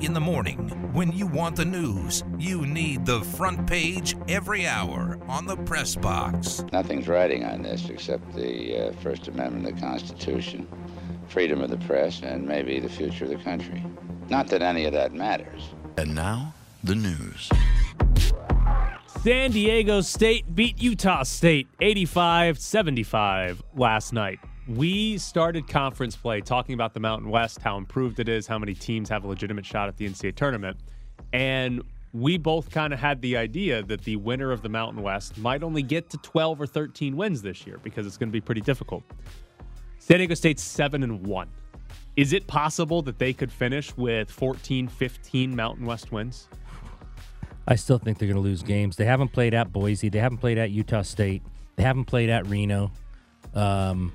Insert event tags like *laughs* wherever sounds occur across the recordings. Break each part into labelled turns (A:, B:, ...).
A: In the morning, when you want the news, you need the front page every hour on the press box.
B: Nothing's riding on this except the uh, First Amendment of the Constitution, freedom of the press, and maybe the future of the country. Not that any of that matters.
C: And now, the news.
D: San Diego State beat Utah State 85 75 last night. We started conference play talking about the Mountain West, how improved it is, how many teams have a legitimate shot at the NCAA tournament. And we both kind of had the idea that the winner of the Mountain West might only get to 12 or 13 wins this year because it's going to be pretty difficult. San Diego State's 7 and 1. Is it possible that they could finish with 14, 15 Mountain West wins?
E: I still think they're going to lose games. They haven't played at Boise. They haven't played at Utah State. They haven't played at Reno. Um,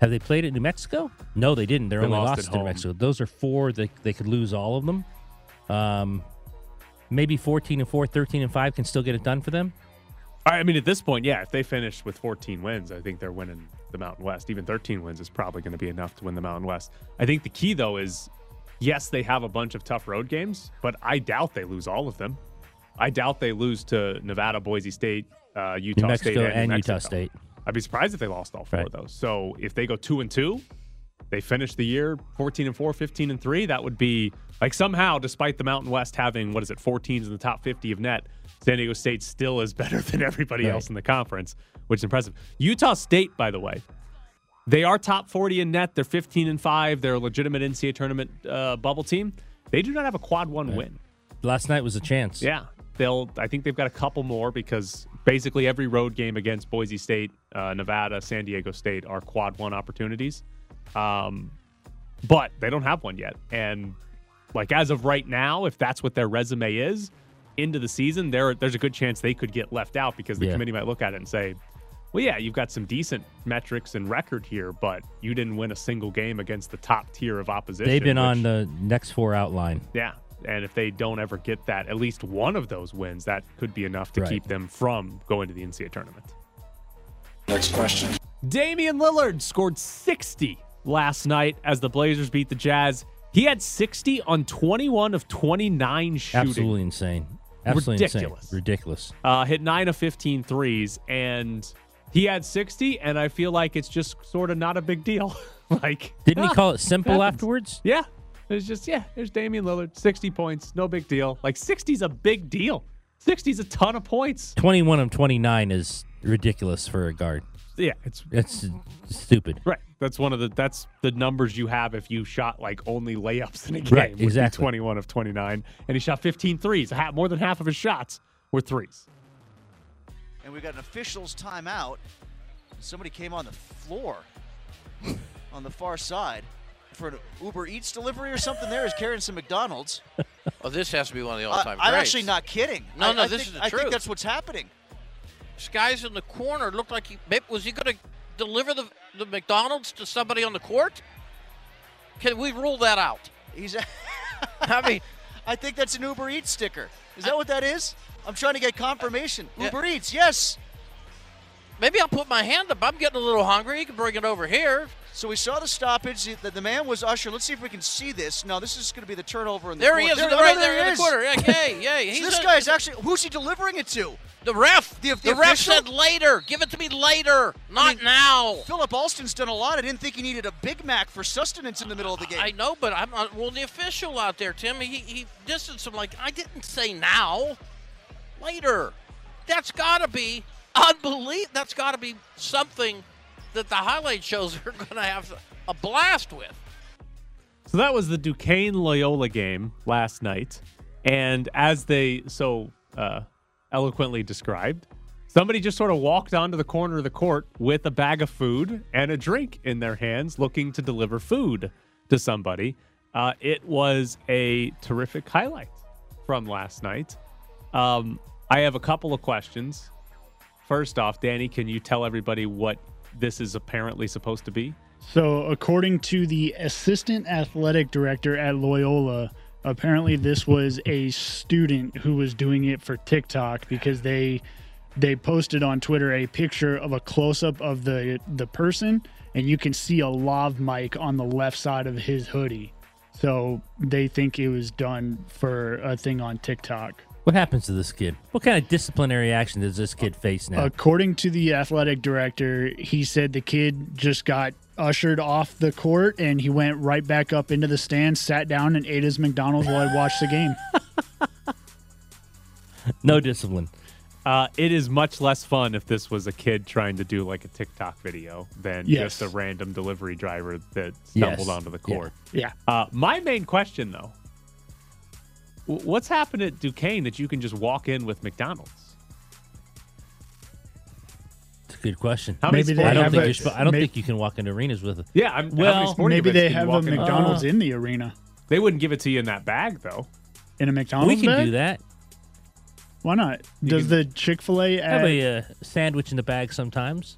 E: have they played at New Mexico? No, they didn't. They're
D: They
E: only
D: lost
E: lost to New. Mexico. Those are four. They, they could lose all of them. Um, maybe 14 and 4, 13 and 5 can still get it done for them.
D: I mean, at this point, yeah, if they finish with 14 wins, I think they're winning the Mountain West. Even 13 wins is probably going to be enough to win the Mountain West. I think the key, though, is yes, they have a bunch of tough road games, but I doubt they lose all of them. I doubt they lose to Nevada, Boise State, uh, Utah
E: New Mexico
D: State,
E: and,
D: New
E: Utah State.
D: I'd be surprised if they lost all four
E: Right.
D: of those. So if they go two and two, they finish the year 14 and 4, 15 and 3, that would be like somehow, despite the Mountain West having, what is it, four teams in the top 50 of net, San Diego State still is better *laughs* than everybody
E: Right.
D: else in the conference, which is impressive. Utah State, by the way, they are top 40 in net. They're 15 and 5. They're a legitimate NCAA tournament uh, bubble team. They do not have a quad one win.
E: Last night was a chance.
D: Yeah, they'll. I think they've got a couple more because basically every road game against Boise State, uh, Nevada, San Diego State are quad one opportunities, um, but they don't have one yet. And like as of right now, if that's what their resume is into the season, there there's a good chance they could get left out because the
E: Yeah.
D: committee might look at it and say. Well, yeah, you've got some decent metrics and record here, but you didn't win a single game against the top tier of opposition.
E: They've been on the next four outline.
D: yeah. And if they don't ever get that, at least one of those wins, that could be enough to
E: Right.
D: keep them from going to the NCAA tournament.
C: Next question.
D: Damian Lillard scored 60 last night as the Blazers beat the Jazz. He had 60 on 21 of 29 shooting.
E: Absolutely insane. Absolutely
D: Ridiculous.
E: insane. Ridiculous.
D: Uh, hit 9 of 15 threes, and he had 60, and I feel like it's just sort of not a big deal. *laughs* like,
E: Didn't he *laughs* call it simple
D: happens.
E: afterwards?
D: Yeah. It's just, yeah, there's Damian Lillard, 60 points, no big deal. Like, 60's a big deal. 60's a ton of points.
E: 21 of 29 is ridiculous for a guard.
D: Yeah, it's
E: That's stupid.
D: right. That's one of the that's the numbers you have if you shot like only layups in a game.
E: Right, exactly.
D: 21 of 29, and he shot 15 threes. Ha- More than half of his shots were threes.
F: and we got an officials timeout. Somebody came on the floor on the far side for an Uber Eats delivery or something. There is carrying some McDonald's. *laughs*
G: Oh, this has to be one of the all-time
F: I'm actually not kidding.
G: No,
F: I,
G: no,
F: I
G: this
F: think,
G: is the
F: I
G: truth.
F: think that's what's happening.
G: This guy's in the corner. Looked like he was he going to deliver the the McDonald's to somebody on the court. Can we rule that out?
F: He's. *laughs*
G: I mean, *laughs*
F: I think that's an Uber Eats sticker. Is that what that is? I'm trying to get confirmation.
G: Yeah.
F: Uber Eats, yes.
G: maybe I'll put my hand up. I'm getting a little hungry. You can bring it over here.
F: So we saw the stoppage. The, the man was Usher. Let's see if we can see this. No, this is going to be the turnover in the
G: There
F: corner.
G: he is,
F: There,
G: the,
F: oh,
G: right
F: no,
G: there in
F: he
G: the
F: is.
G: corner. Yeah, yay, *laughs* yay.
F: So this
G: a-
F: guy is actually who's he delivering it to?
G: the ref.
F: The- the
G: ref said later. Give it to me later, not
F: mean,
G: now.
F: Philip Alston's done a lot. I didn't think he needed a Big Mac for sustenance in the middle of the game.
G: I know, but I'm not. Well, the official out there, Tim, he, he distanced him like, I didn't say now, later. That's got to be unbelievable. That's got to be something that the highlight shows *laughs* are going to have a blast with.
D: So that was the Duquesne Loyola game last night. And as they so uh, eloquently described, somebody just sort of walked onto the corner of the court with a bag of food and a drink in their hands, looking to deliver food to somebody. Uh, it was a terrific highlight from last night. Um, I have a couple of questions. First off, Danny, can you tell everybody what this is apparently supposed to be?
H: So, according to the assistant athletic director at Loyola, apparently this was a student who was doing it for TikTok because they they posted on Twitter a picture of a close up of the the person and you can see a lav mic on the left side of his hoodie. So they think it was done for a thing on TikTok.
E: What happens to this kid? What kind of disciplinary action does this kid face now?
H: According to the athletic director, he said the kid just got ushered off the court and he went right back up into the stands, sat down, and ate his McDonald's while I *laughs* watched the game.
E: no discipline.
D: Uh, it is much less fun if this was a kid trying to do like a TikTok video than
H: Yes.
D: just a random delivery driver that stumbled
E: Yes.
D: onto the court.
H: Yeah.
D: Uh, my main question, though, w- what's happened at Duquesne that you can just walk in with McDonald's?
E: It's a good question.
D: How many
H: Maybe they
E: I don't think
H: a-
E: you're I don't
H: may-
E: think you can walk into arenas with it.
D: Yeah, I'm.
E: Well,
H: Maybe they have a
D: walk in-
H: McDonald's
E: Uh,
H: in the arena.
D: They wouldn't give it to you in that bag, though.
H: In a McDonald's
E: we can
H: bag?
E: do that.
H: Why not?
D: You
H: Does
D: can-
H: the Chick Fil A
E: Have a uh, sandwich in the bag sometimes.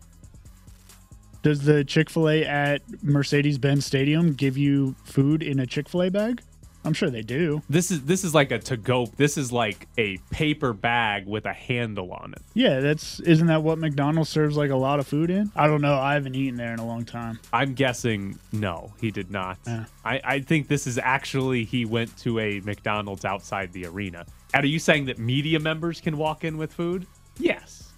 H: Does the Chick Fil A at Mercedes Benz Stadium give you food in a Chick Fil A bag? I'm sure they do.
D: This is this is like a to go. This is like a paper bag with a handle on it.
H: Yeah, that's isn't that what McDonald's serves like a lot of food in? I don't know. I haven't eaten there in a long time.
D: I'm guessing no, he did not.
H: Yeah.
D: I, I think this is actually he went to a McDonald's outside the arena. And are you saying that media members can walk in with food? Yes.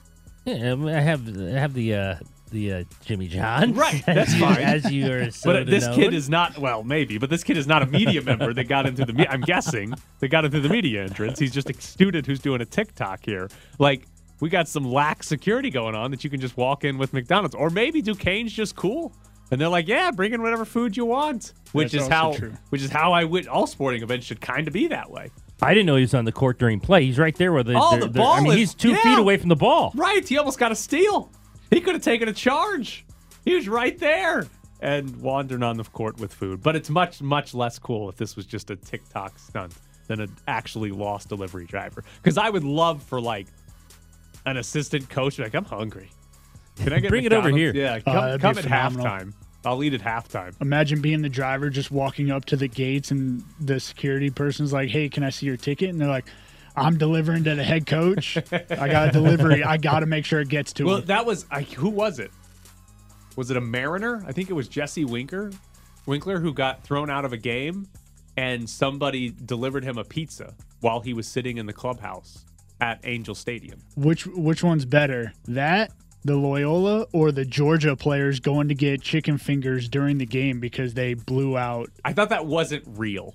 E: Yeah, I have I have the uh, the uh, Jimmy John.
D: Right, *laughs*
E: as
D: that's
E: you,
D: fine.
E: As you are so
D: But this
E: to
D: kid is not well, maybe, but this kid is not a media member that got into the. Me- I'm guessing they got into the media entrance. He's just a student who's doing a TikTok here. Like we got some lax security going on that you can just walk in with McDonald's, or maybe Duquesne's just cool, and they're like, yeah, bring in whatever food you want, which
H: That's
D: is how
H: true.
D: which is how I would all sporting events should kind of be that way.
E: I didn't know he was on the court during play. He's right there with the,
D: Oh,
E: the-
D: the-
E: I mean,
D: is-
E: he's two
D: yeah.
E: feet away from the ball.
D: Right, he almost got a steal. He could have taken a charge. He was right there and wandering on the court with food. But it's much, much less cool if this was just a TikTok stunt than an actually lost delivery driver. Because I would love for like an assistant coach like, I'm hungry. Can I get
E: Bring it over here.
D: Yeah,
H: uh,
D: come,
H: that'd
D: come at
H: phenomenal.
D: halftime. I'll eat at halftime.
H: Imagine being the driver just walking up to the gates and the security person's like, "Hey, can I see your ticket?" And they're like, "I'm delivering to the head coach. I got a delivery. I got to make sure it gets to
D: Well,
H: him."
D: Well, that was I, who was it? Was it a Mariner? I think it was Jesse Winker, Winkler, who got thrown out of a game, and somebody delivered him a pizza while he was sitting in the clubhouse at Angel Stadium.
H: Which which one's better? That the Loyola or the Georgia players going to get chicken fingers during the game because they blew out.
D: I thought that wasn't real.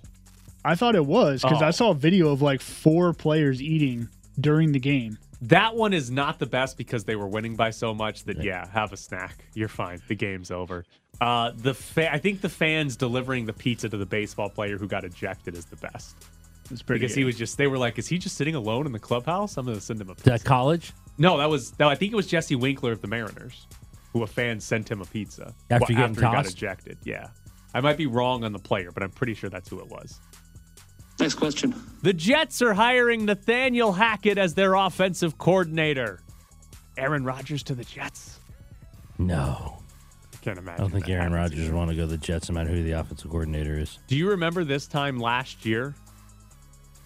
H: I thought it was because
D: Oh.
H: I saw a video of like four players eating during the game.
D: That one is not the best because they were winning by so much that yeah, have a snack. You're fine. The game's over. Uh, the fa- I think the fans delivering the pizza to the baseball player who got ejected is the best
H: It's pretty.
D: because
H: good.
D: he was just. They were like, "Is he just sitting alone in the clubhouse?" I'm gonna send him a pizza.
E: that college?
D: No, that was no. I think it was Jesse Winkler of the Mariners, who a fan sent him a pizza
E: After
D: Well, after he got ejected. Yeah, I might be wrong on the player, but I'm pretty sure that's who it was.
I: Next question.
D: The Jets are hiring Nathaniel Hackett as their offensive coordinator. Aaron Rodgers to the Jets.
E: No.
D: I can't imagine.
E: I don't think Aaron
D: happens
E: Rodgers would want to go to the Jets no matter who the offensive coordinator is.
D: Do you remember this time last year,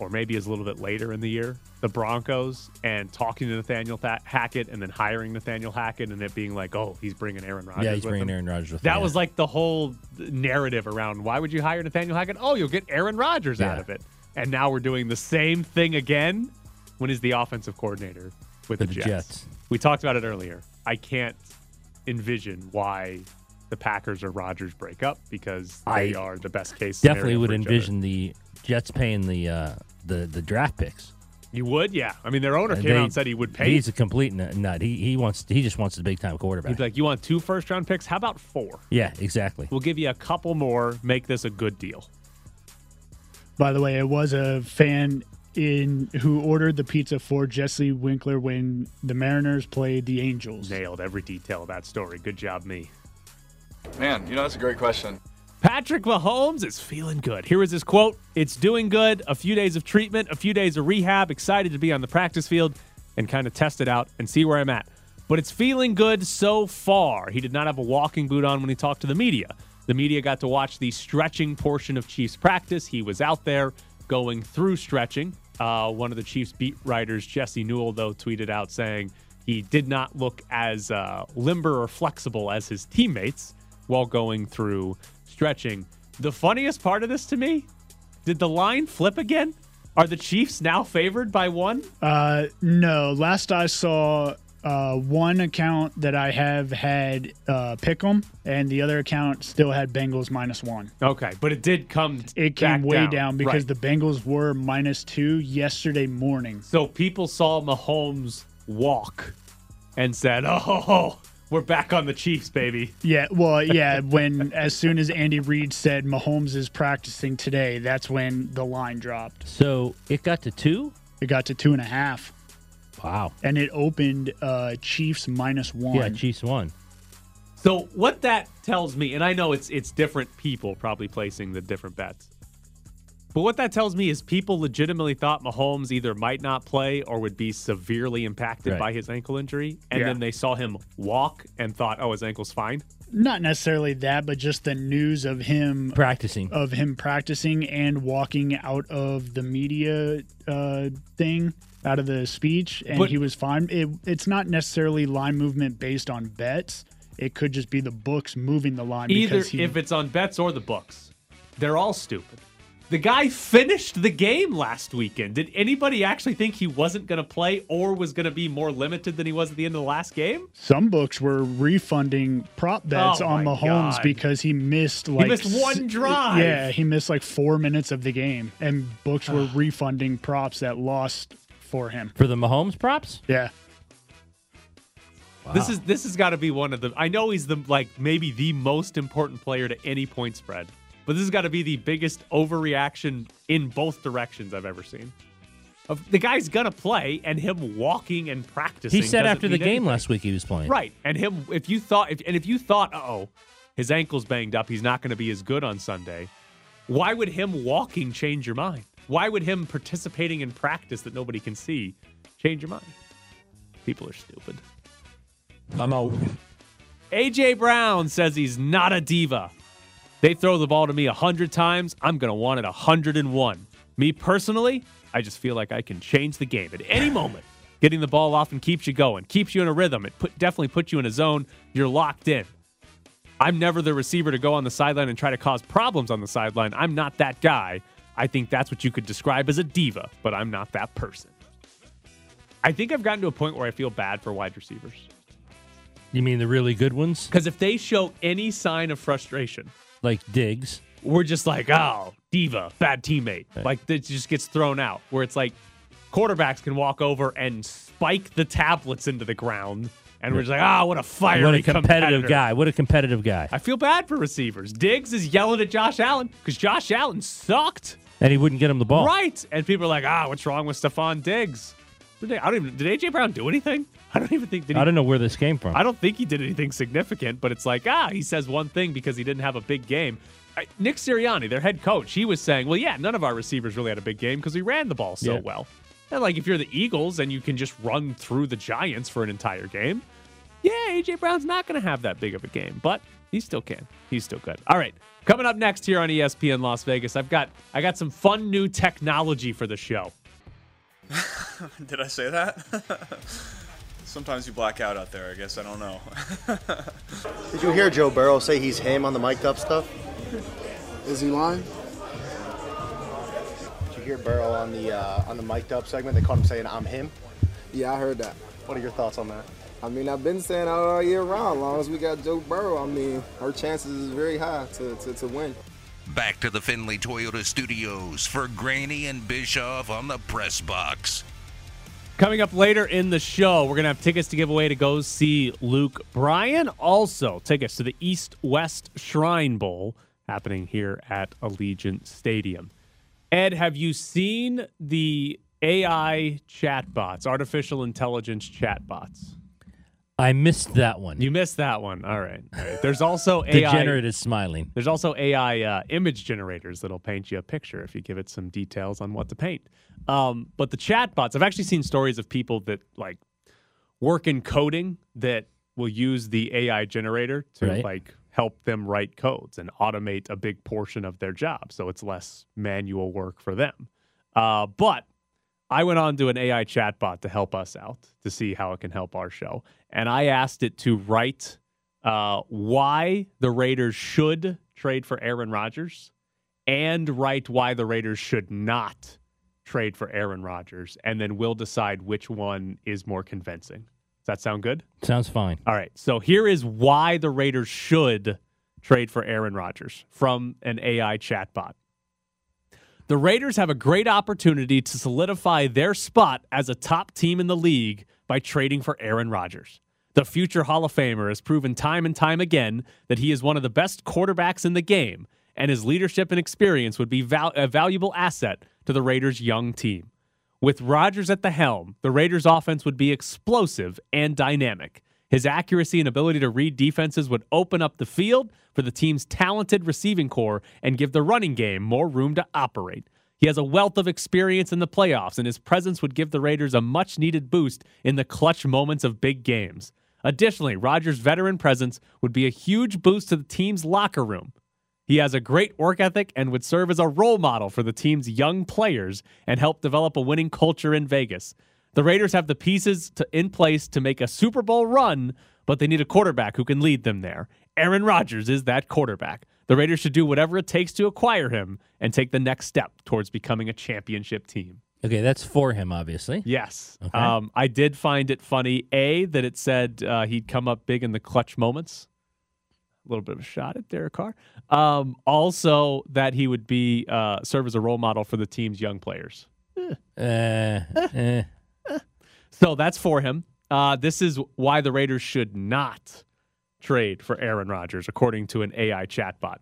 D: or maybe is a little bit later in the year, the Broncos and talking to Nathaniel Tha- Hackett and then hiring Nathaniel Hackett and it being like, oh, he's bringing Aaron Rodgers.
E: yeah, he's
D: with
E: bringing
D: him?
E: Aaron Rodgers
D: That
E: him,
D: was
E: yeah.
D: like the whole narrative around why would you hire Nathaniel Hackett? Oh, you'll get Aaron Rodgers out of it. And now we're doing the same thing again when he's the offensive coordinator with the,
E: the
D: Jets.
E: Jets.
D: We talked about it earlier. I can't envision why the Packers or Rodgers break up because they
E: I
D: are the best case.
E: Definitely would
D: each other.
E: envision the Jets paying the uh, the the draft picks.
D: You would, yeah. I mean, their owner
E: Uh,
D: came
E: they-
D: out and said he would pay.
E: He's a complete nut. nut. He he wants he just wants the big time quarterback.
D: He'd like, "You want two first round picks? How about four?
E: yeah, exactly.
D: We'll give you a couple more. Make this a good deal."
H: By the way, it was a fan in who ordered the pizza for Jesse Winkler when the Mariners played the Angels.
D: Nailed every detail of that story. Good job, me.
J: Man, you know, that's a great question.
D: Patrick Mahomes is feeling good. Here is his quote It's doing good. A few days of treatment, a few days of rehab. Excited to be on the practice field and kind of test it out and see where I'm at. But it's feeling good so far. He did not have a walking boot on when he talked to the media. The media got to watch the stretching portion of Chiefs practice. He was out there going through stretching. Uh, one of the Chiefs beat writers, Jesse Newell, though, tweeted out saying he did not look as uh, limber or flexible as his teammates while going through stretching. The funniest part of this to me, did the line flip again? Are the Chiefs now favored by one?
H: Uh, no. Last I saw, uh, one account that I have had uh, Pick'em, and the other account still had Bengals minus one.
D: Okay, but it did come.
H: It came way
D: down,
H: down, because
D: Right.
H: the Bengals were minus two yesterday morning.
D: So people saw Mahomes walk and said, "Oh, we're back on the Chiefs, baby."
H: Yeah, well, *laughs* yeah. When as soon as Andy Reid said Mahomes is practicing today, that's when the line dropped.
E: So it got to two.
H: It got to two and a half,
E: Wow.
H: and it opened uh, Chiefs minus one.
E: Yeah, Chiefs one.
D: So what that tells me, and I know it's it's different people probably placing the different bets. But what that tells me is people legitimately thought Mahomes either might not play or would be severely impacted
E: Right.
D: by his ankle injury. And
H: Yeah.
D: then they saw him walk and thought, oh, his ankle's fine.
H: Not necessarily that, but just the news of him
E: Practicing.
H: of him practicing and walking out of the media uh, thing, out of the speech, and
D: But-
H: he was fine. It, it's not necessarily line movement based on bets. It could just be the books moving the line
D: Either
H: because he,
D: if it's on bets or the books, they're all stupid. The guy finished the game last weekend. Did anybody actually think he wasn't going to play or was going to be more limited than he was at the end of the last game?
H: some books were refunding prop bets
D: Oh
H: on
D: my
H: Mahomes
D: God.
H: because he missed like he
D: missed one
H: s-
D: drive.
H: Yeah, he missed like four minutes of the game, and books were refunding props that lost for him.
E: For the Mahomes props?
H: Yeah,
D: This is this has got to be one of the. I know he's the like maybe the most important player to any point spread, but this has got to be the biggest overreaction in both directions I've ever seen. Of the guy's gonna play, and him walking and practicing.
E: He said after the game
D: anything.
E: last week he was playing.
D: right? And him, if you thought, if, and if you thought, oh, his ankle's banged up, he's not going to be as good on Sunday. Why would him walking change your mind? Why would him participating in practice that nobody can see change your mind? People are stupid.
J: I'm out.
D: AJ Brown says he's not a diva. They throw the ball to me a hundred times. I'm gonna want it a hundred and one. Me personally, I just feel like I can change the game at any moment. Getting the ball often keeps you going, keeps you in a rhythm. It put, definitely puts you in a zone. You're locked in. I'm never the receiver to go on the sideline and try to cause problems on the sideline. I'm not that guy. I think that's what you could describe as a diva, but I'm not that person. I think I've gotten to a point where I feel bad for wide receivers.
E: You mean the really good ones?
D: Because if they show any sign of frustration,
E: Like Diggs.
D: we're just like, oh, diva, bad teammate. Like it just gets thrown out. Where it's like quarterbacks can walk over and spike the tablets into the ground, and we're just like, ah, what a fiery
E: What a competitive
D: competitor.
E: guy. What a competitive guy.
D: I feel bad for receivers. Diggs is yelling at Josh Allen because Josh Allen sucked.
E: And he wouldn't get him the ball.
D: Right. And people are like, ah, what's wrong with Stefon Diggs? Did they- I don't even. Did AJ Brown do anything? *laughs* I don't even think. Did he,
E: I don't know where this came from.
D: I don't think he did anything significant, but it's like, ah, he says one thing because he didn't have a big game. Nick Sirianni, their head coach, he was saying, well, yeah, none of our receivers really had a big game because we ran the ball so
E: Yeah.
D: well. And like, if you're the Eagles and you can just run through the Giants for an entire game, yeah, AJ Brown's not going to have that big of a game, but he still can. He's still good. All right, coming up next here on ESPN Las Vegas, I've got I got some fun new technology for the show. *laughs*
J: Did I say that? *laughs* Sometimes you black out out there, I guess. I don't know. *laughs*
K: Did you hear Joe Burrow say he's him on the mic'd up stuff?
L: Is he lying?
K: Did you hear Burrow on the uh, on the mic'd up segment? They caught him saying I'm him.
L: Yeah, I heard that.
K: What are your thoughts on that?
L: I mean, I've been saying that all year round. As long as we got Joe Burrow, I mean, our chances is very high to, to, to win.
A: Back to the Finley Toyota Studios for Graney and Bischoff on the press box.
D: Coming up later in the show, we're going to have tickets to give away to go see Luke Bryan. Also, tickets to the East West Shrine Bowl happening here at Allegiant Stadium. Ed, have you seen the AI chatbots, artificial intelligence chatbots?
E: I missed that one.
D: You missed that one. All right. All right. There's also *laughs* AI.
E: Degenerate is smiling.
D: There's also AI uh, image generators that'll paint you a picture if you give it some details on what to paint. Um, but the chatbots, I've actually seen stories of people that like work in coding that will use the AI generator to
E: Right.
D: like help them write codes and automate a big portion of their job, so it's less manual work for them. Uh, but I went on to an AI chatbot to help us out to see how it can help our show. And I asked it to write uh, why the Raiders should trade for Aaron Rodgers and write why the Raiders should not trade for Aaron Rodgers, and then we'll decide which one is more convincing. Does that sound good?
E: Sounds fine.
D: All right. So here is why the Raiders should trade for Aaron Rodgers from an AI chatbot. The Raiders have a great opportunity to solidify their spot as a top team in the league by trading for Aaron Rodgers. The future Hall of Famer has proven time and time again that he is one of the best quarterbacks in the game, and his leadership and experience would be val- a valuable asset to the Raiders' young team. With Rodgers at the helm, the Raiders' offense would be explosive and dynamic. His accuracy and ability to read defenses would open up the field for the team's talented receiving core and give the running game more room to operate. He has a wealth of experience in the playoffs, and his presence would give the Raiders a much needed boost in the clutch moments of big games. Additionally, Rodgers' veteran presence would be a huge boost to the team's locker room. He has a great work ethic and would serve as a role model for the team's young players and help develop a winning culture in Vegas. The Raiders have the pieces to, in place to make a Super Bowl run, but they need a quarterback who can lead them there. Aaron Rodgers is that quarterback. The Raiders should do whatever it takes to acquire him and take the next step towards becoming a championship team.
E: Okay, that's for him, obviously.
D: Yes.
E: Okay.
D: Um, I did find it funny, A, that it said uh, he'd come up big in the clutch moments. A little bit of a shot at Derek Carr. Um, also, that he would be uh, serve as a role model for the team's young players.
E: Uh, eh.
D: So that's for him. Uh, this is why the Raiders should not trade for Aaron Rodgers, according to an AI chatbot.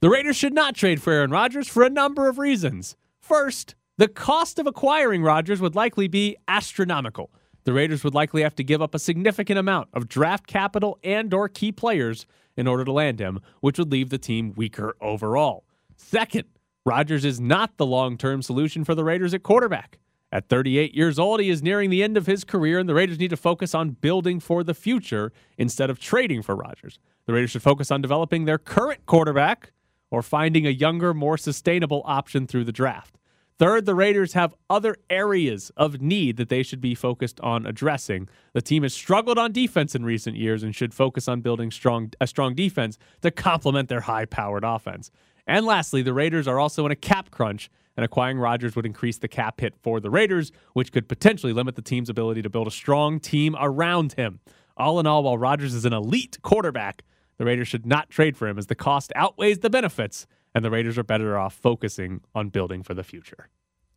D: The Raiders should not trade for Aaron Rodgers for a number of reasons. First, the cost of acquiring Rodgers would likely be astronomical. The Raiders would likely have to give up a significant amount of draft capital and or key players in order to land him, which would leave the team weaker overall. Second, Rodgers is not the long-term solution for the Raiders at quarterback. At 38 years old, he is nearing the end of his career, and the Raiders need to focus on building for the future instead of trading for Rodgers. The Raiders should focus on developing their current quarterback or finding a younger, more sustainable option through the draft. Third, the Raiders have other areas of need that they should be focused on addressing. The team has struggled on defense in recent years and should focus on building strong a strong defense to complement their high-powered offense. And lastly, the Raiders are also in a cap crunch, and acquiring Rodgers would increase the cap hit for the Raiders, which could potentially limit the team's ability to build a strong team around him. All in all, while Rodgers is an elite quarterback, the Raiders should not trade for him as the cost outweighs the benefits, and the Raiders are better off focusing on building for the future.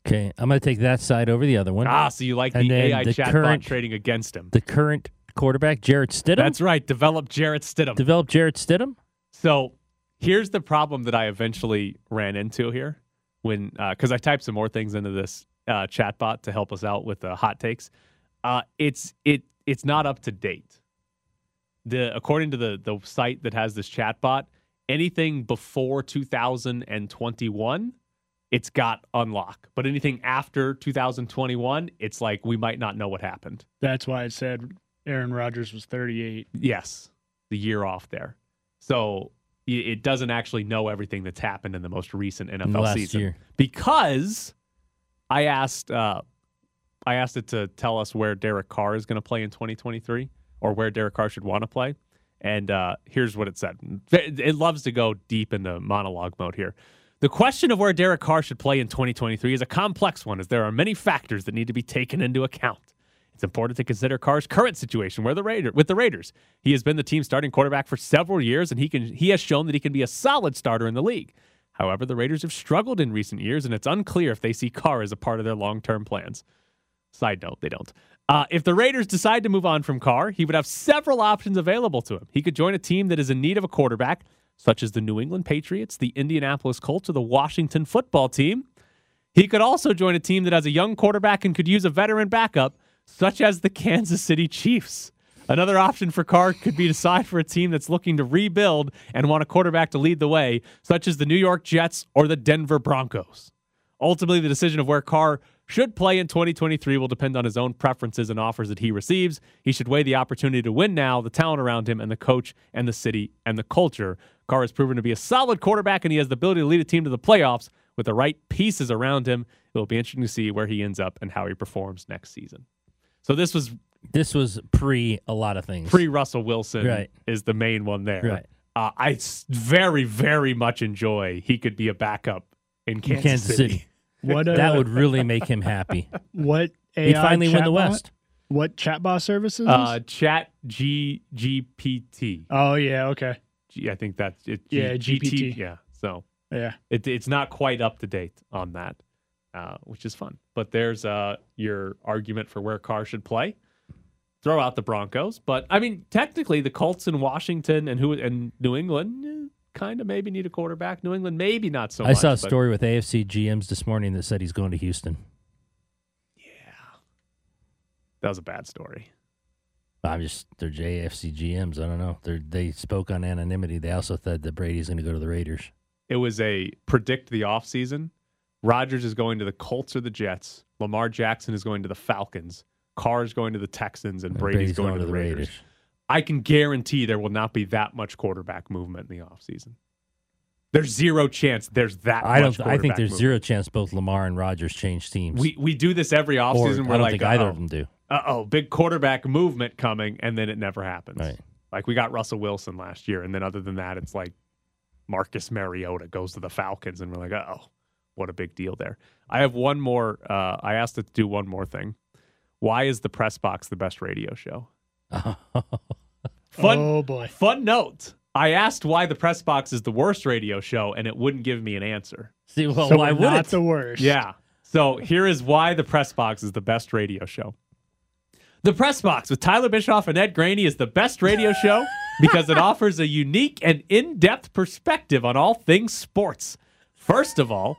E: Okay, I'm going to take that side over the other one.
D: Ah, so you like
E: And
D: the AI
E: the
D: chatbot
E: current-
D: trading against him.
E: The current quarterback, Jarrett Stidham.
D: That's right. Develop Jarrett Stidham.
E: Develop Jarrett Stidham.
D: So here's the problem that I eventually ran into here when because I typed some more things into this uh, chatbot to help us out with the hot takes. Uh, it's it it's not up to date. The according to the the site that has this chatbot, anything before 2021, it's got unlock. But anything after 2021, it's like we might not know what happened.
H: That's why it said Aaron Rodgers was 38.
D: Yes, the year off there. So it doesn't actually know everything that's happened in the most recent NFL
E: last
D: season
E: year.
D: because I asked uh, I asked it to tell us where Derek Carr is going to play in 2023 or where Derek Carr should want to play. And uh, here's what it said. It loves to go deep into monologue mode here. The question of where Derek Carr should play in 2023 is a complex one, as there are many factors that need to be taken into account. It's important to consider Carr's current situation where the Raider, with the Raiders. He has been the team's starting quarterback for several years, and he can he has shown that he can be a solid starter in the league. However, the Raiders have struggled in recent years, and it's unclear if they see Carr as a part of their long term plans. Side note, they don't. Uh, if the Raiders decide to move on from Carr, he would have several options available to him. He could join a team that is in need of a quarterback, such as the New England Patriots, the Indianapolis Colts, or the Washington football team. He could also join a team that has a young quarterback and could use a veteran backup, such as the Kansas City Chiefs. Another option for Carr could be to sign for a team that's looking to rebuild and want a quarterback to lead the way, such as the New York Jets or the Denver Broncos. Ultimately, the decision of where Carr should play in 2023 will depend on his own preferences and offers that he receives. He should weigh the opportunity to win now, the talent around him, and the coach and the city and the culture. Carr has proven to be a solid quarterback, and he has the ability to lead a team to the playoffs with the right pieces around him. It will be interesting to see where he ends up and how he performs next season. So this was
E: This was pre a lot of things.
D: pre Russell Wilson
E: Right.
D: is the main one there.
E: Right.
D: Uh, I s- very, very much enjoy he could be a backup in Kansas,
E: Kansas
D: City.
E: City. *laughs*
H: What uh,
E: that would really make him happy. *laughs*
H: what
E: He'd
H: AI
E: finally win the
H: chatbot?
E: West.
H: What chatbot services?
D: Uh, Chat G GPT.
H: oh yeah, okay,
D: G- I think that's it. G-
H: Yeah,
D: GT.
H: GPT.
D: Yeah. So
H: yeah.
D: it, it's not quite up to date on that, uh, which is fun. But there's uh, your argument for where Carr should play. Throw out the Broncos, but I mean, technically, the Colts in Washington and who and New England kind of maybe need a quarterback. New England maybe not so much.
E: I
D: much.
E: saw a
D: but-
E: story with AFC GMs this morning that said he's going to Houston.
D: Yeah, that was a bad story.
E: I'm just they're AFC GMs. I don't know. They they spoke on anonymity. They also said that Brady's going to go to the Raiders.
D: It was a predict the offseason. Rodgers is going to the Colts or the Jets. Lamar Jackson is going to the Falcons. Carr is going to the Texans, and
E: And
D: Brady's, going, to the Raiders. I can guarantee there will not be that much quarterback movement in the offseason. There's zero chance there's that
E: I don't. I think there's
D: movement.
E: zero chance both Lamar and Rodgers change teams.
D: We we do this every
E: Or
D: offseason.
E: I
D: We're
E: don't
D: like,
E: think either of them do.
D: Uh oh, big quarterback movement coming, and then it never happens.
E: Right.
D: Like we got Russell Wilson last year, and then other than that, it's like Marcus Mariota goes to the Falcons, and we're like, oh, what a big deal there. I have one more. Uh, I asked it to do one more thing. Why is the press box the best radio show? *laughs* Fun,
H: Oh boy.
D: fun note. I asked why the press box is the worst radio show, and it wouldn't give me an answer.
E: See, well,
H: so
E: why would
H: not
E: it?
H: the worst.
D: Yeah. So here is why the press box is the best radio show. The press box with Tyler Bischoff and Ed Graney is the best radio show *laughs* because it offers a unique and in-depth perspective on all things sports. First of all,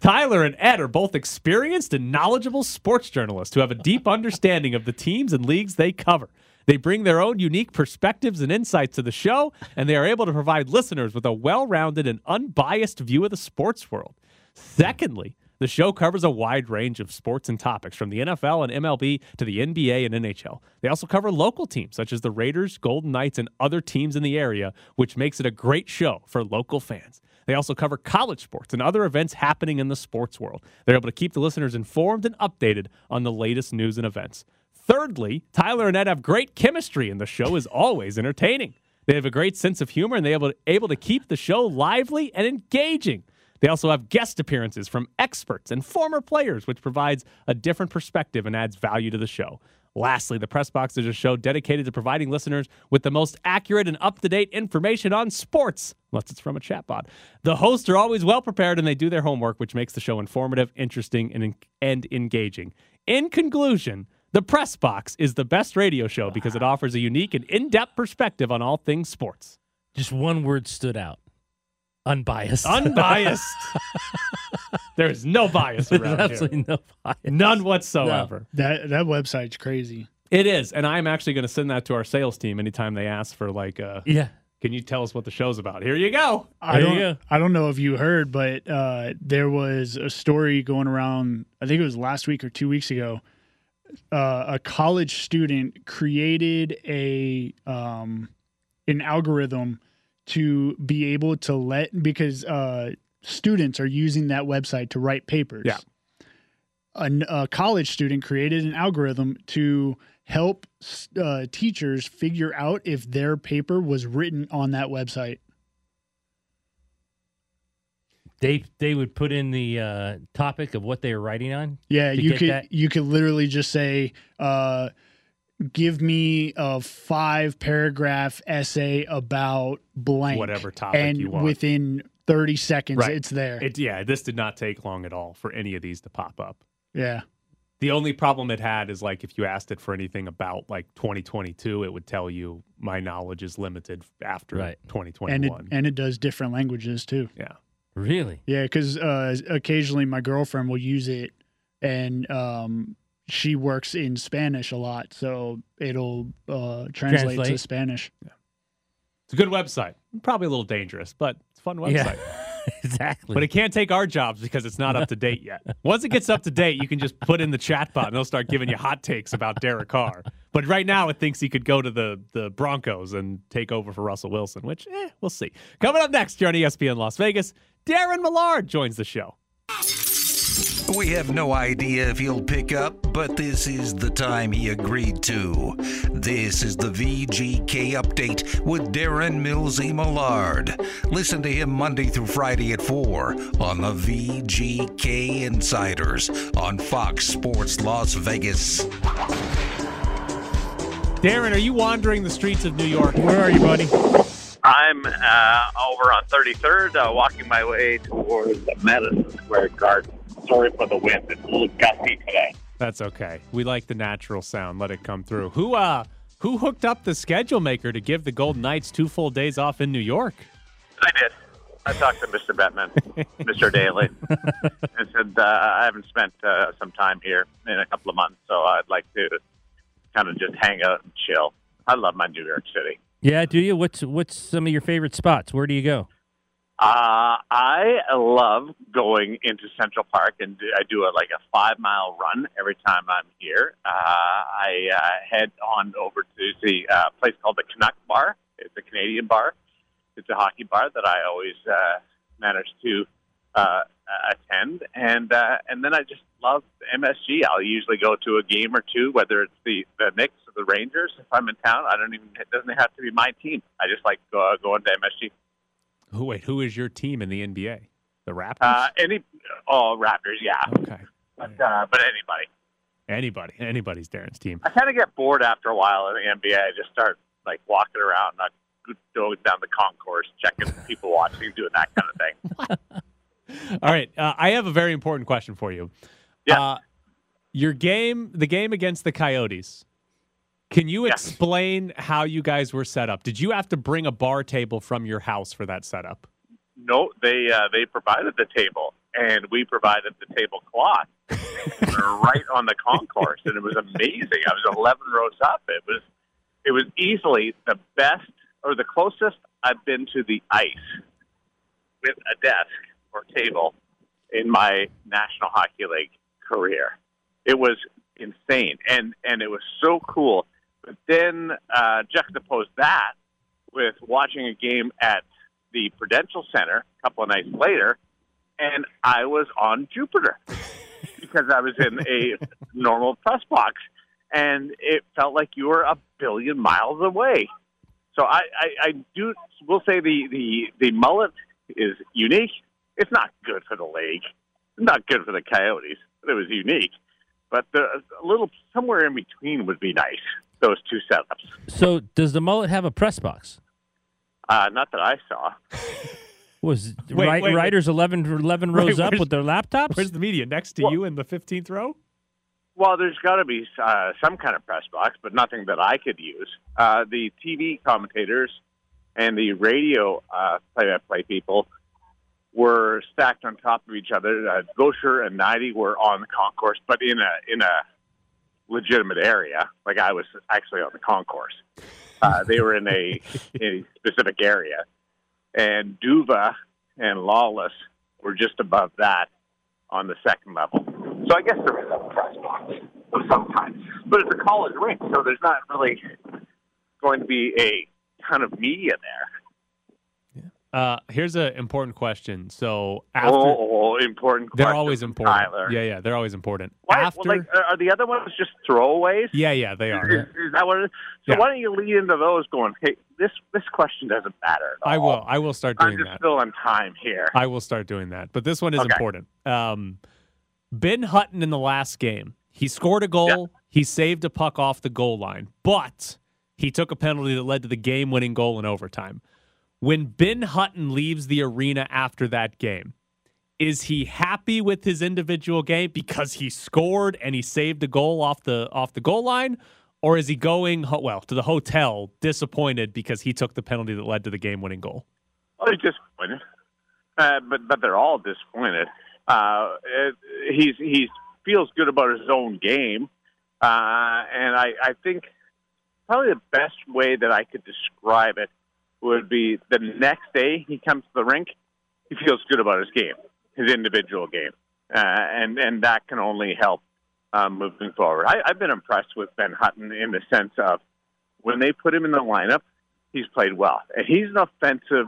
D: Tyler and Ed are both experienced and knowledgeable sports journalists who have a deep *laughs* understanding of the teams and leagues they cover. They bring their own unique perspectives and insights to the show, and they are able to provide listeners with a well rounded and unbiased view of the sports world. Secondly, the show covers a wide range of sports and topics from the NFL and MLB to the NBA and NHL. They also cover local teams such as the Raiders, Golden Knights, and other teams in the area, which makes it a great show for local fans. They also cover college sports and other events happening in the sports world. They're able to keep the listeners informed and updated on the latest news and events. Thirdly, Tyler and Ed have great chemistry, and the show is always entertaining. They have a great sense of humor, and they're able, able to keep the show lively and engaging. They also have guest appearances from experts and former players, which provides a different perspective and adds value to the show. Lastly, the Press Box is a show dedicated to providing listeners with the most accurate and up to date information on sports, unless it's from a chatbot. The hosts are always well prepared and they do their homework, which makes the show informative, interesting, and, and engaging. In conclusion, the Press Box is the best radio show because it offers a unique and in depth perspective on all things sports.
E: Just one word stood out: unbiased.
D: Unbiased. *laughs* there is no bias
E: There's
D: around
E: absolutely
D: here.
E: no bias.
D: None whatsoever.
H: That that website's crazy.
D: It is, and I'm actually going to send that to our sales team anytime they ask for like, uh,
E: Yeah.
D: can you tell us what the show's about? Here you go.
H: I don't.
E: go.
H: I don't know if you heard, but uh, there was a story going around. I think it was last week or two weeks ago. Uh, a college student created a um, an algorithm to be able to let because uh, students are using that website to write papers.
D: Yeah.
H: An- A, college student created an algorithm to help uh, teachers figure out if their paper was written on that website.
E: They they would put in the uh, topic of what they were writing on.
H: Yeah, you could
E: that?
H: you could literally just say, uh, "Give me a five paragraph essay about blank,"
D: Whatever topic
H: and
D: you want.
H: within thirty seconds,
D: Right.
H: it's there.
D: It, yeah, this did not take long at all for any of these to pop up.
H: yeah,
D: The only problem it had is like if you asked it for anything about like 2022, it would tell you my knowledge is limited after
E: Right.
D: 2021.
H: and it and it does different languages too.
D: yeah.
E: Really?
H: Yeah, because uh, occasionally my girlfriend will use it, and um, she works in Spanish a lot, so it'll uh, translate, to
E: Translate.
H: Spanish.
D: It's a good website. Probably a little dangerous, but it's a fun website.
E: Yeah. *laughs* exactly.
D: But it can't take our jobs because it's not up to date yet. *laughs* Once it gets up to date, you can just put in the chat bot and they'll start giving you hot takes about Derek Carr. But right now, it thinks he could go to the, the Broncos and take over for Russell Wilson, which, eh, we'll see. Coming up next here on ESPN Las Vegas, Darren Millard joins the show.
A: We have no idea if he'll pick up, but this is the time he agreed to. This is the VGK update with Darren Millsy Millard. Listen to him Monday through Friday at 4 on the VGK Insiders on Fox Sports Las Vegas.
D: Darren, are you wandering the streets of New York?
H: Where are you, buddy?
M: I'm uh, over on 33rd, uh, walking my way towards the Madison Square Garden. Sorry for the wind; it's a little gusty today.
D: That's okay. We like the natural sound. Let it come through. Who uh who hooked up the schedule maker to give the Golden Knights two full days off in New York?
M: I did. I talked to Mr. Bettman, Mr. Daly, and said uh, I haven't spent uh, some time here in a couple of months, so I'd like to kind of just hang out and chill. I love my New York City.
E: Yeah, do you? What's what's some of your favorite spots? Where do you go?
M: Uh, I love going into Central Park and I do a, like a five mile run every time I'm here. Uh, I uh, head on over to the uh, place called the Canuck Bar. It's a Canadian bar. It's a hockey bar that I always uh, manage to uh, attend, and uh, and then I just love MSG. I'll usually go to a game or two, whether it's the the Knicks or the Rangers. If I'm in town, I don't even it doesn't have to be my team. I just like uh, going to MSG.
D: Who wait, who is your team in the NBA? The Raptors?
M: Uh, any oh Raptors, yeah.
D: Okay.
M: But uh, but anybody.
D: Anybody. Anybody's Darren's team.
M: I kind of get bored after a while in the NBA. I just start like walking around, not going down the concourse, checking *laughs* people watching, doing that kind of thing. *laughs*
D: All right. Uh, I have a very important question for you.
M: Yeah.
D: Uh, your game, the game against the Coyotes. Can you explain how you guys were set up? Did you have to bring a bar table from your house for that setup?
M: No, they uh, they provided the table, and we provided the tablecloth *laughs* right on the concourse, and it was amazing. I was eleven rows up. It was it was easily the best or the closest I've been to the ice with a desk or table in my National Hockey League career. It was insane, and and it was so cool. But then uh, juxtapose that with watching a game at the Prudential Center a couple of nights later, and I was on Jupiter *laughs* because I was in a normal press box, and it felt like you were a billion miles away. So I, I, I do will say the, the the mullet is unique. It's not good for the league. It's not good for the Coyotes. It was unique, but the, a little somewhere in between would be nice. Those two setups.
E: So, does the mullet have a press box?
M: Uh, not that I saw. *laughs*
E: Was
D: Wait,
E: right,
D: wait, wait.
E: writers 11, 11 rows
D: Wait,
E: up with their laptops?
D: Where's the media? Next to you in the 15th row?
M: Well, there's got to be uh, some kind of press box, but nothing that I could use. Uh, the TV commentators and the radio uh, play-by-play people were stacked on top of each other. Uh, Goucher and Hnidy were on the concourse, but in a in a legitimate area. Like I was actually on the concourse. Uh, they were in a, *laughs* a specific area, and D'Uva and Lawless were just above that on the second level. So I guess there is a press box of some kind, but it's a college rink, so there's not really going to be a ton of media there.
D: Uh, here's an important question. So after
M: oh, important.
D: they're
M: question
D: always important.
M: Tyler.
D: Yeah, yeah, they're always important. After
M: well, like, are the other ones just throwaways?
D: Yeah, yeah, they are.
M: Is, is that what it is? So
D: Yeah.
M: why don't you lead into those going, hey, this this question doesn't matter.
D: I will. I will start doing I'm
M: just
D: that.
M: still on time here.
D: I will start doing that. But this one is
M: Okay.
D: important. Um, ben Hutton in the last game, he scored a goal. He saved a puck off the goal line, but he took a penalty that led to the game-winning goal in overtime. When Ben Hutton leaves the arena after that game, is he happy with his individual game because he scored and he saved a goal off the off the goal line, or is he going well to the hotel disappointed because he took the penalty that led to the game-winning goal?
M: Oh, he's disappointed, uh, but but they're all disappointed. Uh, he's he feels good about his own game, uh, and I, I think probably the best way that I could describe it would be the next day he comes to the rink, he feels good about his game, his individual game, uh, and and that can only help um, moving forward. I, I've been impressed with Ben Hutton in the sense of when they put him in the lineup, he's played well, and he's an offensive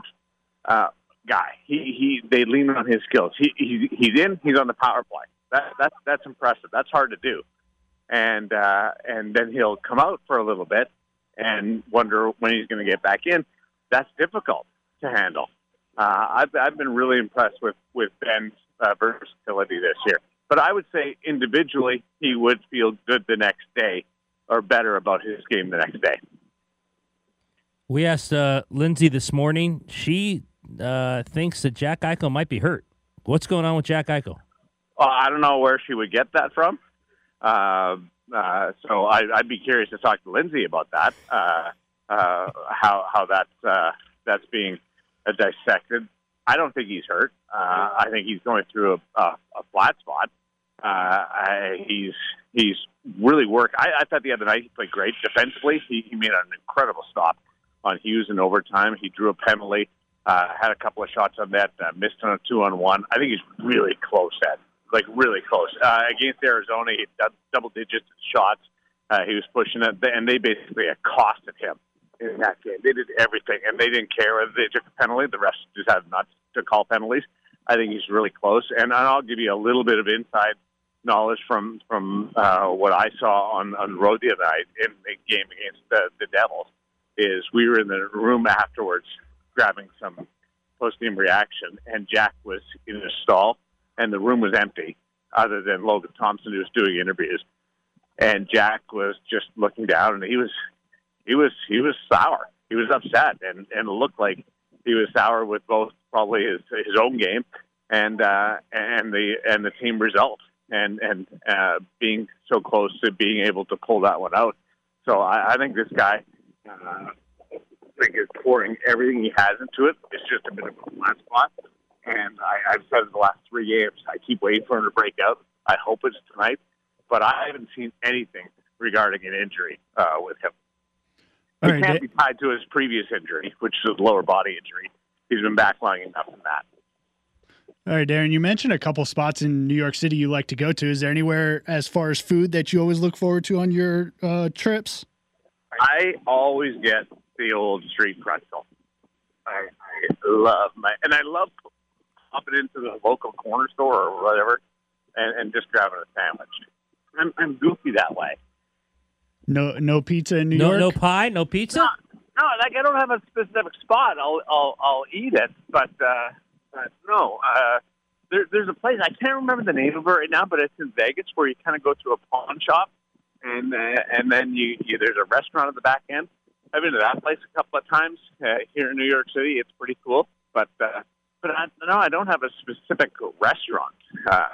M: uh, guy. He he they lean on his skills. He, he he's in. He's on the power play. That that's that's impressive. That's hard to do. And uh, and then he'll come out for a little bit and wonder when he's going to get back in. That's difficult to handle. Uh, I've I've been really impressed with with Ben's uh, versatility this year. But I would say individually he would feel good the next day or better about his game the next day.
E: We asked uh, Lindsay this morning. She uh, thinks that Jack Eichel might be hurt. What's going on with Jack Eichel?
M: Well, I don't know where she would get that from. Uh, uh, so I, I'd be curious to talk to Lindsay about that. Uh, how how that's uh, that's being uh, dissected. I don't think he's hurt. Uh, I think he's going through a, a, a flat spot. Uh, I, he's he's really worked. I, I thought the other night he played great defensively. He, he made an incredible stop on Hughes in overtime. He drew a penalty, uh, had a couple of shots on that, uh, missed on a two on one. I think he's really close at, like really close. Uh, against Arizona, he had double digits in shots. Uh, he was pushing it, and they basically accosted him in that game. They did everything, and they didn't care whether they took a penalty. The rest just had nuts to call penalties. I think he's really close, and I'll give you a little bit of inside knowledge from from uh, what I saw on on road the other night in the game against the, the Devils. Is we were in the room afterwards grabbing some post game reaction, and Jack was in a stall, and the room was empty, other than Logan Thompson who was doing interviews, and Jack was just looking down, and he was he was he was sour. He was upset, and and looked like he was sour with both probably his his own game and uh, and the and the team result, and and uh, being so close to being able to pull that one out. So I, I think this guy. Uh, I think is pouring everything he has into it. It's just a bit of a flat spot. And I, I've said in the last three games, I keep waiting for him to break out. I hope it's tonight, but I haven't seen anything regarding an injury uh, with him.
H: All
M: it
H: right,
M: can't be tied to his previous injury, which is a lower body injury. He's been back long enough from that.
H: All right, Darren, you mentioned a couple spots in New York City you like to go to. Is there anywhere as far as food that you always look forward to on your uh, trips?
M: I always get the old street pretzel. I, I love my, and I love popping into the local corner store or whatever, and, and just grabbing a sandwich. I'm, I'm goofy that way.
H: No, no pizza in New
E: no,
H: York.
E: no pie, no pizza.
M: No, no, like I don't have a specific spot. I'll I'll, I'll eat it, but uh, but no. Uh, there, there's a place I can't remember the name of it right now, but it's in Vegas where you kind of go through a pawn shop, and uh, and then you, you there's a restaurant at the back end. I've been to that place a couple of times uh, here in New York City. It's pretty cool, but uh, but I, no, I don't have a specific restaurant uh,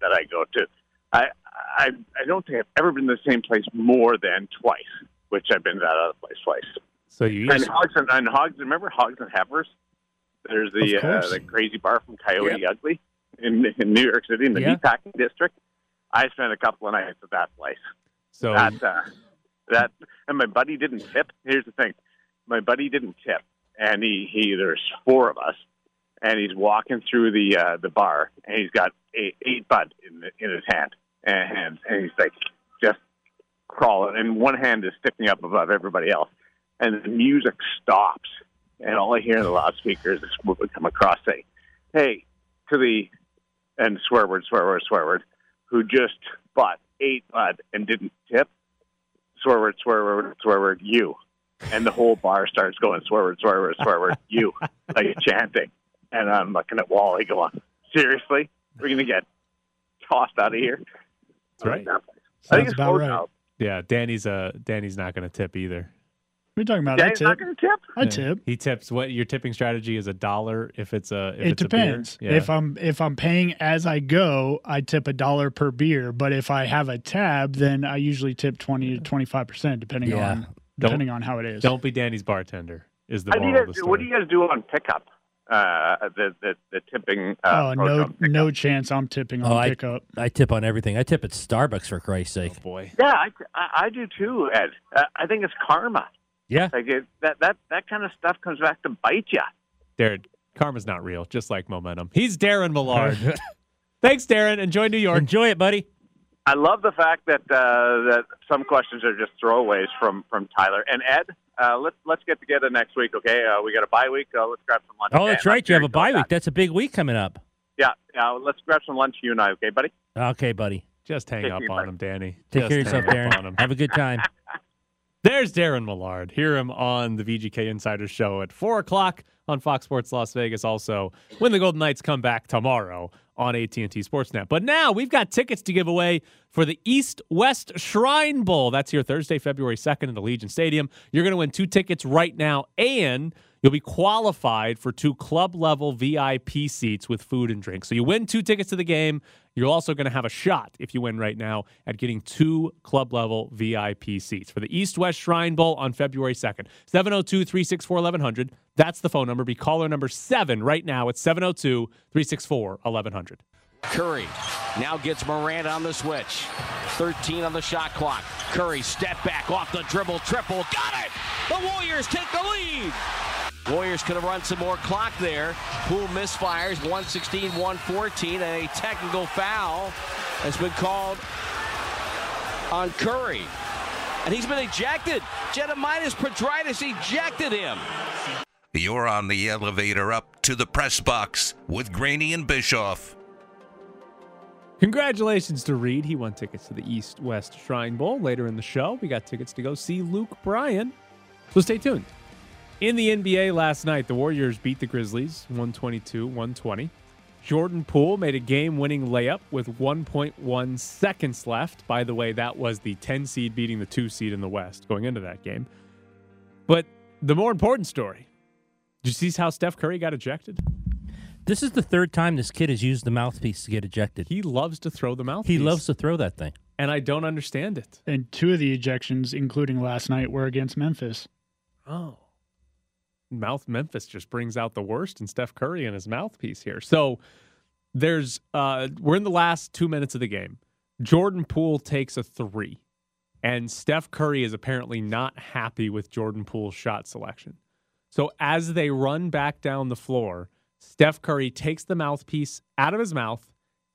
M: that I go to. I, I I don't think I've ever been to the same place more than twice, which I've been to that other place twice.
D: So you
M: And Hogs and, and Hogs, remember Hogs and Heifers? There's the uh, the crazy bar from Coyote Ugly in, in New York City in the
D: Yeah.
M: meatpacking district. I spent a couple of nights at that place.
D: So
M: that uh, that and my buddy didn't tip. Here's the thing, my buddy didn't tip, and he he there's four of us, and he's walking through the uh, the bar, and he's got eight, eight bud in the, in his hand, and and he's like just crawling, and one hand is sticking up above everybody else, and the music stops, and all I hear in the loudspeaker is this woman come across saying, "Hey," to the and swear word, swear word, swear word, who just bought eight bud and didn't tip. Swear word, swear word, swear word, you. And the whole bar starts going swear word, swear word, swear word, you, *laughs* like chanting. And I'm looking at Wally going, seriously? We're going to get tossed out of here?
D: That's right.
M: I think
H: Sounds
M: it's
H: about right.
M: out.
D: Yeah, Danny's uh Danny's not going to tip either.
H: What are you talking about? I
M: Danny's not
H: tip.
M: going to tip?
H: I
D: Yeah.
H: tip.
D: He tips. What your tipping strategy is a dollar if it's a if
H: it
D: it's
H: depends.
D: A beer? Yeah.
H: If I'm if I'm paying as I go, I tip a dollar per beer. But if I have a tab, then I usually tip twenty to twenty five percent, depending
D: Yeah.
H: on
D: Don't-
H: depending on how it is.
D: Don't be Danny's bartender. Is the
M: How
D: moral
M: guys,
D: of the
M: what do you guys do on pickup? Uh, the, the, the tipping. Uh,
H: oh no, no chance. I'm tipping on
E: Oh, I,
H: pickup.
E: I tip on everything. I tip at Starbucks for Christ's sake.
D: Oh, boy.
M: Yeah, I, I, I do too, Ed. Uh, I think it's karma.
E: Yeah.
M: Like it, that, that, that kind of stuff comes back to bite you.
D: Darren, karma's not real, just like momentum. He's Darren Millard. *laughs* Thanks, Darren. Enjoy New York.
E: Enjoy it, buddy.
M: I love the fact that uh, that some questions are just throwaways from from Tyler and Ed. Uh, let's let's get together next week, okay? Uh, we got a bye week. Uh, let's grab some lunch.
E: Oh, that's
M: I'm
E: right. You have a
M: serious
E: bye week.
M: that.
E: That's a big week coming up.
M: Yeah, yeah. Let's grab some lunch, you and I, okay, buddy?
E: Okay, buddy.
D: Just hang
M: Take
D: up
M: care,
D: on
M: bud.
D: him, Danny.
E: Take
D: Just
E: care of yourself, Darren.
D: on him.
E: Have a good time. *laughs*
D: There's Darren Millard. Hear him on the VGK Insider Show at 4 o'clock on Fox Sports Las Vegas. Also, when the Golden Knights come back tomorrow on AT&T Sportsnet. But now we've got tickets to give away for the East West Shrine Bowl. That's here Thursday, February 2nd at Allegiant Stadium. You're going to win two tickets right now, and you'll be qualified for two club level VIP seats with food and drink. So you win two tickets to the game. You're also going to have a shot, if you win right now, at getting two club level VIP seats for the East West Shrine Bowl on February 2nd. 702 364 1100. That's the phone number. Be caller number seven right now at 702 364 1100.
N: Curry now gets Morant on the switch. 13 on the shot clock. Curry step back off the dribble, triple, got it! The Warriors take the lead. Warriors could have run some more clock there. Poole misfires 116 114, and a technical foul has been called on Curry. And he's been ejected. Jedemitis Pedritis ejected him.
A: You're on the elevator up to the press box with Graney and Bischoff.
D: Congratulations to Reed. He won tickets to the East West Shrine Bowl. Later in the show, we got tickets to go see Luke Bryan. So stay tuned. In the NBA last night, the Warriors beat the Grizzlies 122 120. Jordan Poole made a game winning layup with 1.1 seconds left. By the way, that was the 10 seed beating the 2 seed in the West going into that game. But the more important story did you see how Steph Curry got ejected?
E: This is the third time this kid has used the mouthpiece to get ejected.
D: He loves to throw the mouthpiece.
E: He loves to throw that thing.
D: And I don't understand it.
H: And two of the ejections, including last night, were against Memphis.
D: Oh. Mouth Memphis just brings out the worst in Steph Curry and his mouthpiece here. So there's uh we're in the last two minutes of the game. Jordan Poole takes a three. And Steph Curry is apparently not happy with Jordan Poole's shot selection. So as they run back down the floor, Steph Curry takes the mouthpiece out of his mouth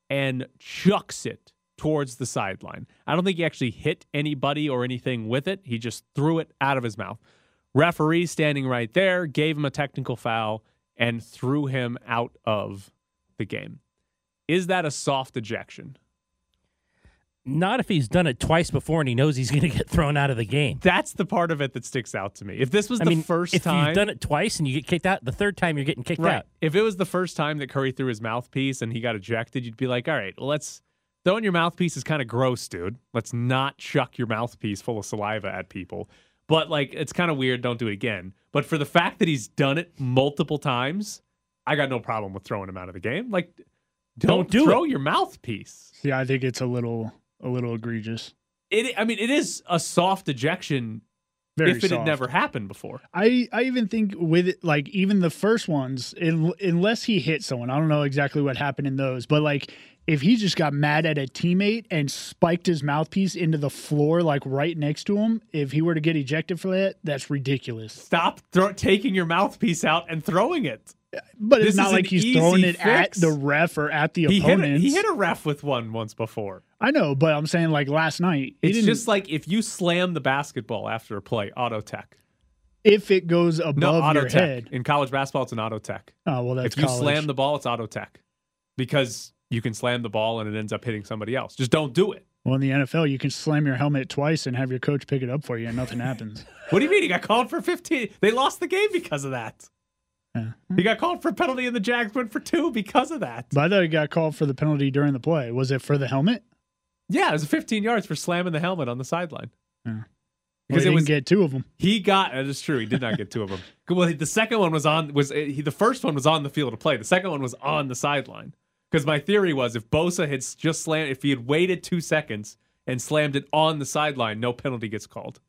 D: and chucks it towards the sideline. I don't think he actually hit anybody or anything with it. He just threw it out of his mouth. Referee standing right there gave him a technical foul and threw him out of the game. Is that a soft ejection?
E: Not if he's done it twice before and he knows he's *laughs* going to get thrown out of the game.
D: That's the part of it that sticks out to me. If this was
E: I
D: the
E: mean,
D: first
E: if
D: time
E: you've done it twice and you get kicked out, the third time you're getting kicked
D: Right.
E: out.
D: If it was the first time that Curry threw his mouthpiece and he got ejected, you'd be like, all right, well, let's throwing your mouthpiece is kind of gross, dude. Let's not chuck your mouthpiece full of saliva at people. But like, it's kind of weird. Don't do it again. But for the fact that he's done it multiple times, I got no problem with throwing him out of the game. Like, don't,
H: Don't do
D: throw
H: it.
D: your mouthpiece.
H: Yeah, I think it's a little a little egregious.
D: It. I mean, it is a soft ejection
H: Very
D: if it had never happened before.
H: I, I even think with it, like even the first ones, in, unless he hit someone, I don't know exactly what happened in those, but like if he just got mad at a teammate and spiked his mouthpiece into the floor, like right next to him, if he were to get ejected for that, that's ridiculous.
D: Stop throw, taking your mouthpiece out and throwing it.
H: But
D: This
H: it's not like he's throwing it at the ref or at the
D: He hit, a, he hit a ref with one once before.
H: I know, but I'm saying like last night,
D: It's just like if you slam the basketball after a play, auto tech.
H: if it goes above
D: No, auto
H: your
D: tech.
H: head.
D: In college basketball, it's an auto tech.
H: Oh well, that's
D: if you
H: college.
D: slam the ball, it's auto tech because you can slam the ball and it ends up hitting somebody else. Just don't do it.
H: Well, in the NFL, you can slam your helmet twice and have your coach pick it up for you, and nothing happens. *laughs*
D: What do you mean? He got called for 15. They lost the game because of that. Yeah. He got called for a penalty and the Jags went for two because of that.
H: But I thought he got called for the penalty during the play. Was it for the helmet?
D: Yeah, it was 15 yards for slamming the helmet on the sideline.
H: Well,
D: Because
H: he
D: it
H: didn't
D: was
H: get two of them.
D: He got that is true. He did not get two of them. *laughs* Well, the second one was on was he, the first one was on the field of play. The second one was on the sideline. Because my theory was if Bosa had just slammed, if he had waited two seconds and slammed it on the sideline, no penalty gets called,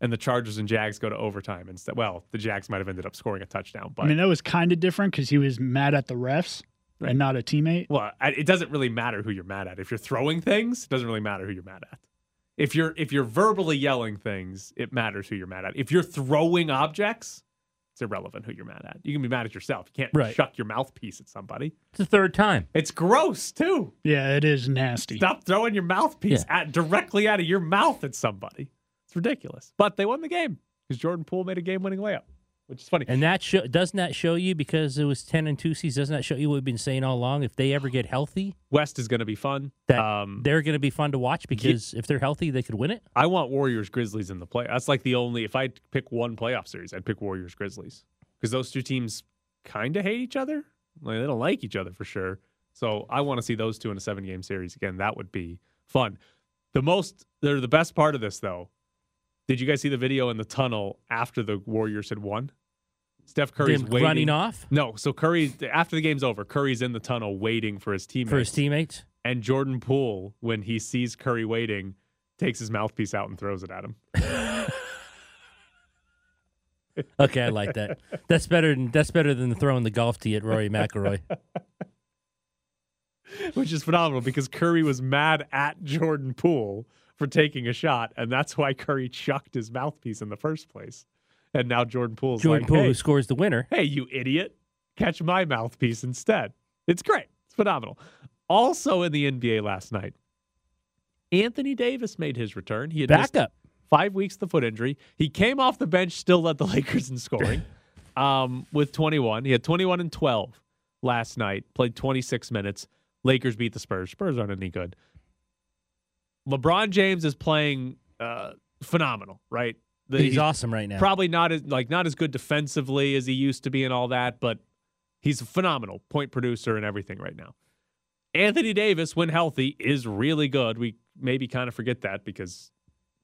D: and the Chargers and Jags go to overtime instead. Well, the Jags might have ended up scoring a touchdown, but
H: I mean, that was kind of different because he was mad at the refs and not a teammate.
D: Well, it doesn't really matter who you're mad at. If you're throwing things, it doesn't really matter who you're mad at. If you're if you're verbally yelling things, it matters who you're mad at. If you're throwing objects, it's irrelevant who you're mad at. You can be mad at yourself. You can't
E: Right.
D: chuck your mouthpiece at somebody.
E: It's the third time.
D: It's gross too.
H: Yeah, it is nasty.
D: Stop throwing your mouthpiece at directly out of your mouth at somebody. It's ridiculous. But they won the game because Jordan Poole made a game-winning layup. Which is funny.
E: And that show doesn't that show you because it was ten and two seeds? Doesn't that show you what we've been saying all along? If they ever get healthy,
D: West is going to be fun.
E: that
D: Um,
E: they're going to be fun to watch because if they're healthy, they could win it.
D: I want Warriors Grizzlies in the play. That's like the only. If I pick one playoff series, I'd pick Warriors Grizzlies because those two teams kind of hate each other. Like they don't like each other for sure. So I want to see those two in a seven game series again. That would be fun. The most, they're the best part of this though. Did you guys see the video in the tunnel after the Warriors had won? Steph Curry's
E: Them
D: waiting.
E: running off?
D: No, so Curry after the game's over, Curry's in the tunnel waiting for his teammates.
E: For his teammates?
D: And Jordan Poole, when he sees Curry waiting, takes his mouthpiece out and throws it at him. *laughs*
E: Okay, I like that. That's better than that's better than throwing the golf tee at Rory McIlroy. *laughs*
D: Which is phenomenal because Curry was mad at Jordan Poole for taking a shot, and that's why Curry chucked his mouthpiece in the first place. And now Jordan Poole's
E: Jordan
D: like,
E: Poole
D: hey,
E: who scores the winner.
D: hey, you idiot, catch my mouthpiece instead. It's great. It's phenomenal. Also in the NBA last night, Anthony Davis made his return. He had
E: Back up.
D: five weeks the foot injury. He came off the bench, still led the *laughs* Lakers in scoring *laughs* um, with 21. He had 21 and 12 last night, played 26 minutes. Lakers beat the Spurs. Spurs aren't any good. LeBron James is playing uh, phenomenal, right? The-
E: He's awesome right now.
D: Probably not as like not as good defensively as he used to be and all that, but he's a phenomenal point producer and everything right now. Anthony Davis, when healthy, is really good. We maybe kind of forget that because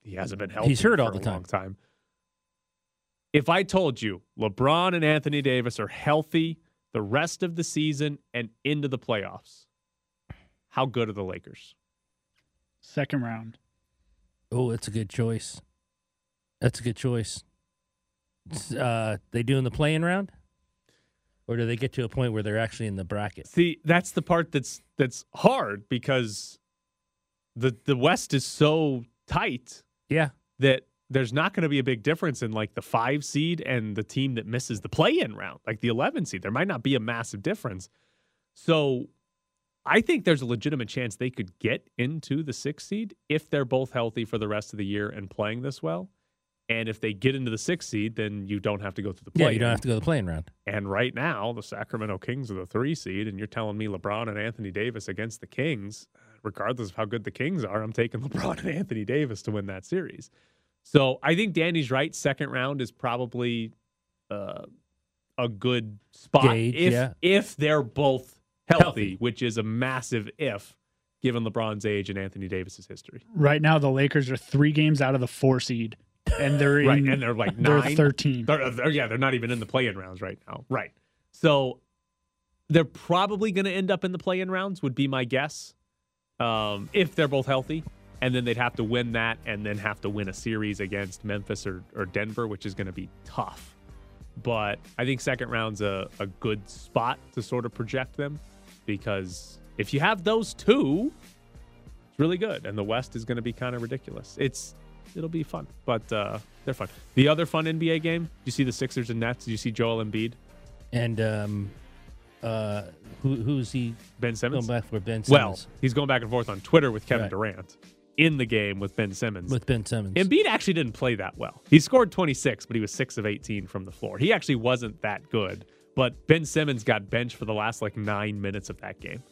D: he hasn't been healthy.
E: He's hurt
D: for
E: all the
D: a
E: time.
D: long time. If I told you LeBron and Anthony Davis are healthy the rest of the season and into the playoffs, how good are the Lakers?
H: Second round.
E: Oh, that's a good choice. That's a good choice. Uh, they doing the play-in round, or do they get to a point where they're actually in the bracket?
D: See, that's the part that's that's hard because the the West is so tight.
E: Yeah.
D: That there's not going to be a big difference in like the five seed and the team that misses the play in round, like the 11 seed. There might not be a massive difference. So I think there's a legitimate chance they could get into the six seed if they're both healthy for the rest of the year and playing this well. And if they get into the six seed, then you don't have to go through the play.
E: Yeah, you don't have to go to the play-in round.
D: And right now, the Sacramento Kings are the three seed, and you're telling me LeBron and Anthony Davis against the Kings, regardless of how good the Kings are, I'm taking *laughs* LeBron and Anthony Davis to win that series. So I think Danny's right. Second round is probably uh, a good spot
E: Gauge,
D: if
E: yeah.
D: if they're both healthy,
E: Healthy.
D: which is a massive if, given LeBron's age and Anthony Davis's history.
H: Right now, the Lakers are three games out of the four seed, and they're in,
D: right, and they're like
H: they're
D: nine,
H: thirteen.
D: They're, they're- yeah, they're not even in the play-in rounds right now. Right. So they're probably going to end up in the play-in rounds. Would be my guess, um, if they're both healthy, and then they'd have to win that, and then have to win a series against Memphis or, or Denver, which is going to be tough. But I think second round's a, a good spot to sort of project them because if you have those two, it's really good. And the West is going to be kind of ridiculous. It's it'll be fun, but uh, they're fun. The other fun NBA game, you see the Sixers and Nets. Did you see Joel Embiid?
E: And um, uh, who who's he?
D: Ben Simmons.
E: Going back for Ben Simmons.
D: Well, he's going back and forth on Twitter with Kevin
E: Right.
D: Durant in the game with Ben Simmons.
E: with Ben Simmons.
D: Embiid actually didn't play that well. He scored 26, but he was 6 of 18 from the floor. He actually wasn't that good, but Ben Simmons got benched for the last like 9 minutes of that game.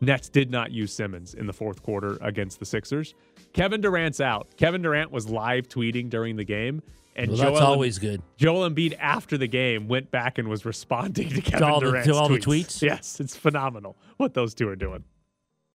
D: Nets did not use Simmons in the fourth quarter against the Sixers. Kevin Durant's out. Kevin Durant was live tweeting during the game and
E: Well, that's
D: Joel
E: always good.
D: Joel Embiid after the game went back and was responding to Kevin
E: all the- to
D: Durant's
E: all the
D: tweets.
E: tweets?
D: Yes, it's phenomenal what those two are doing.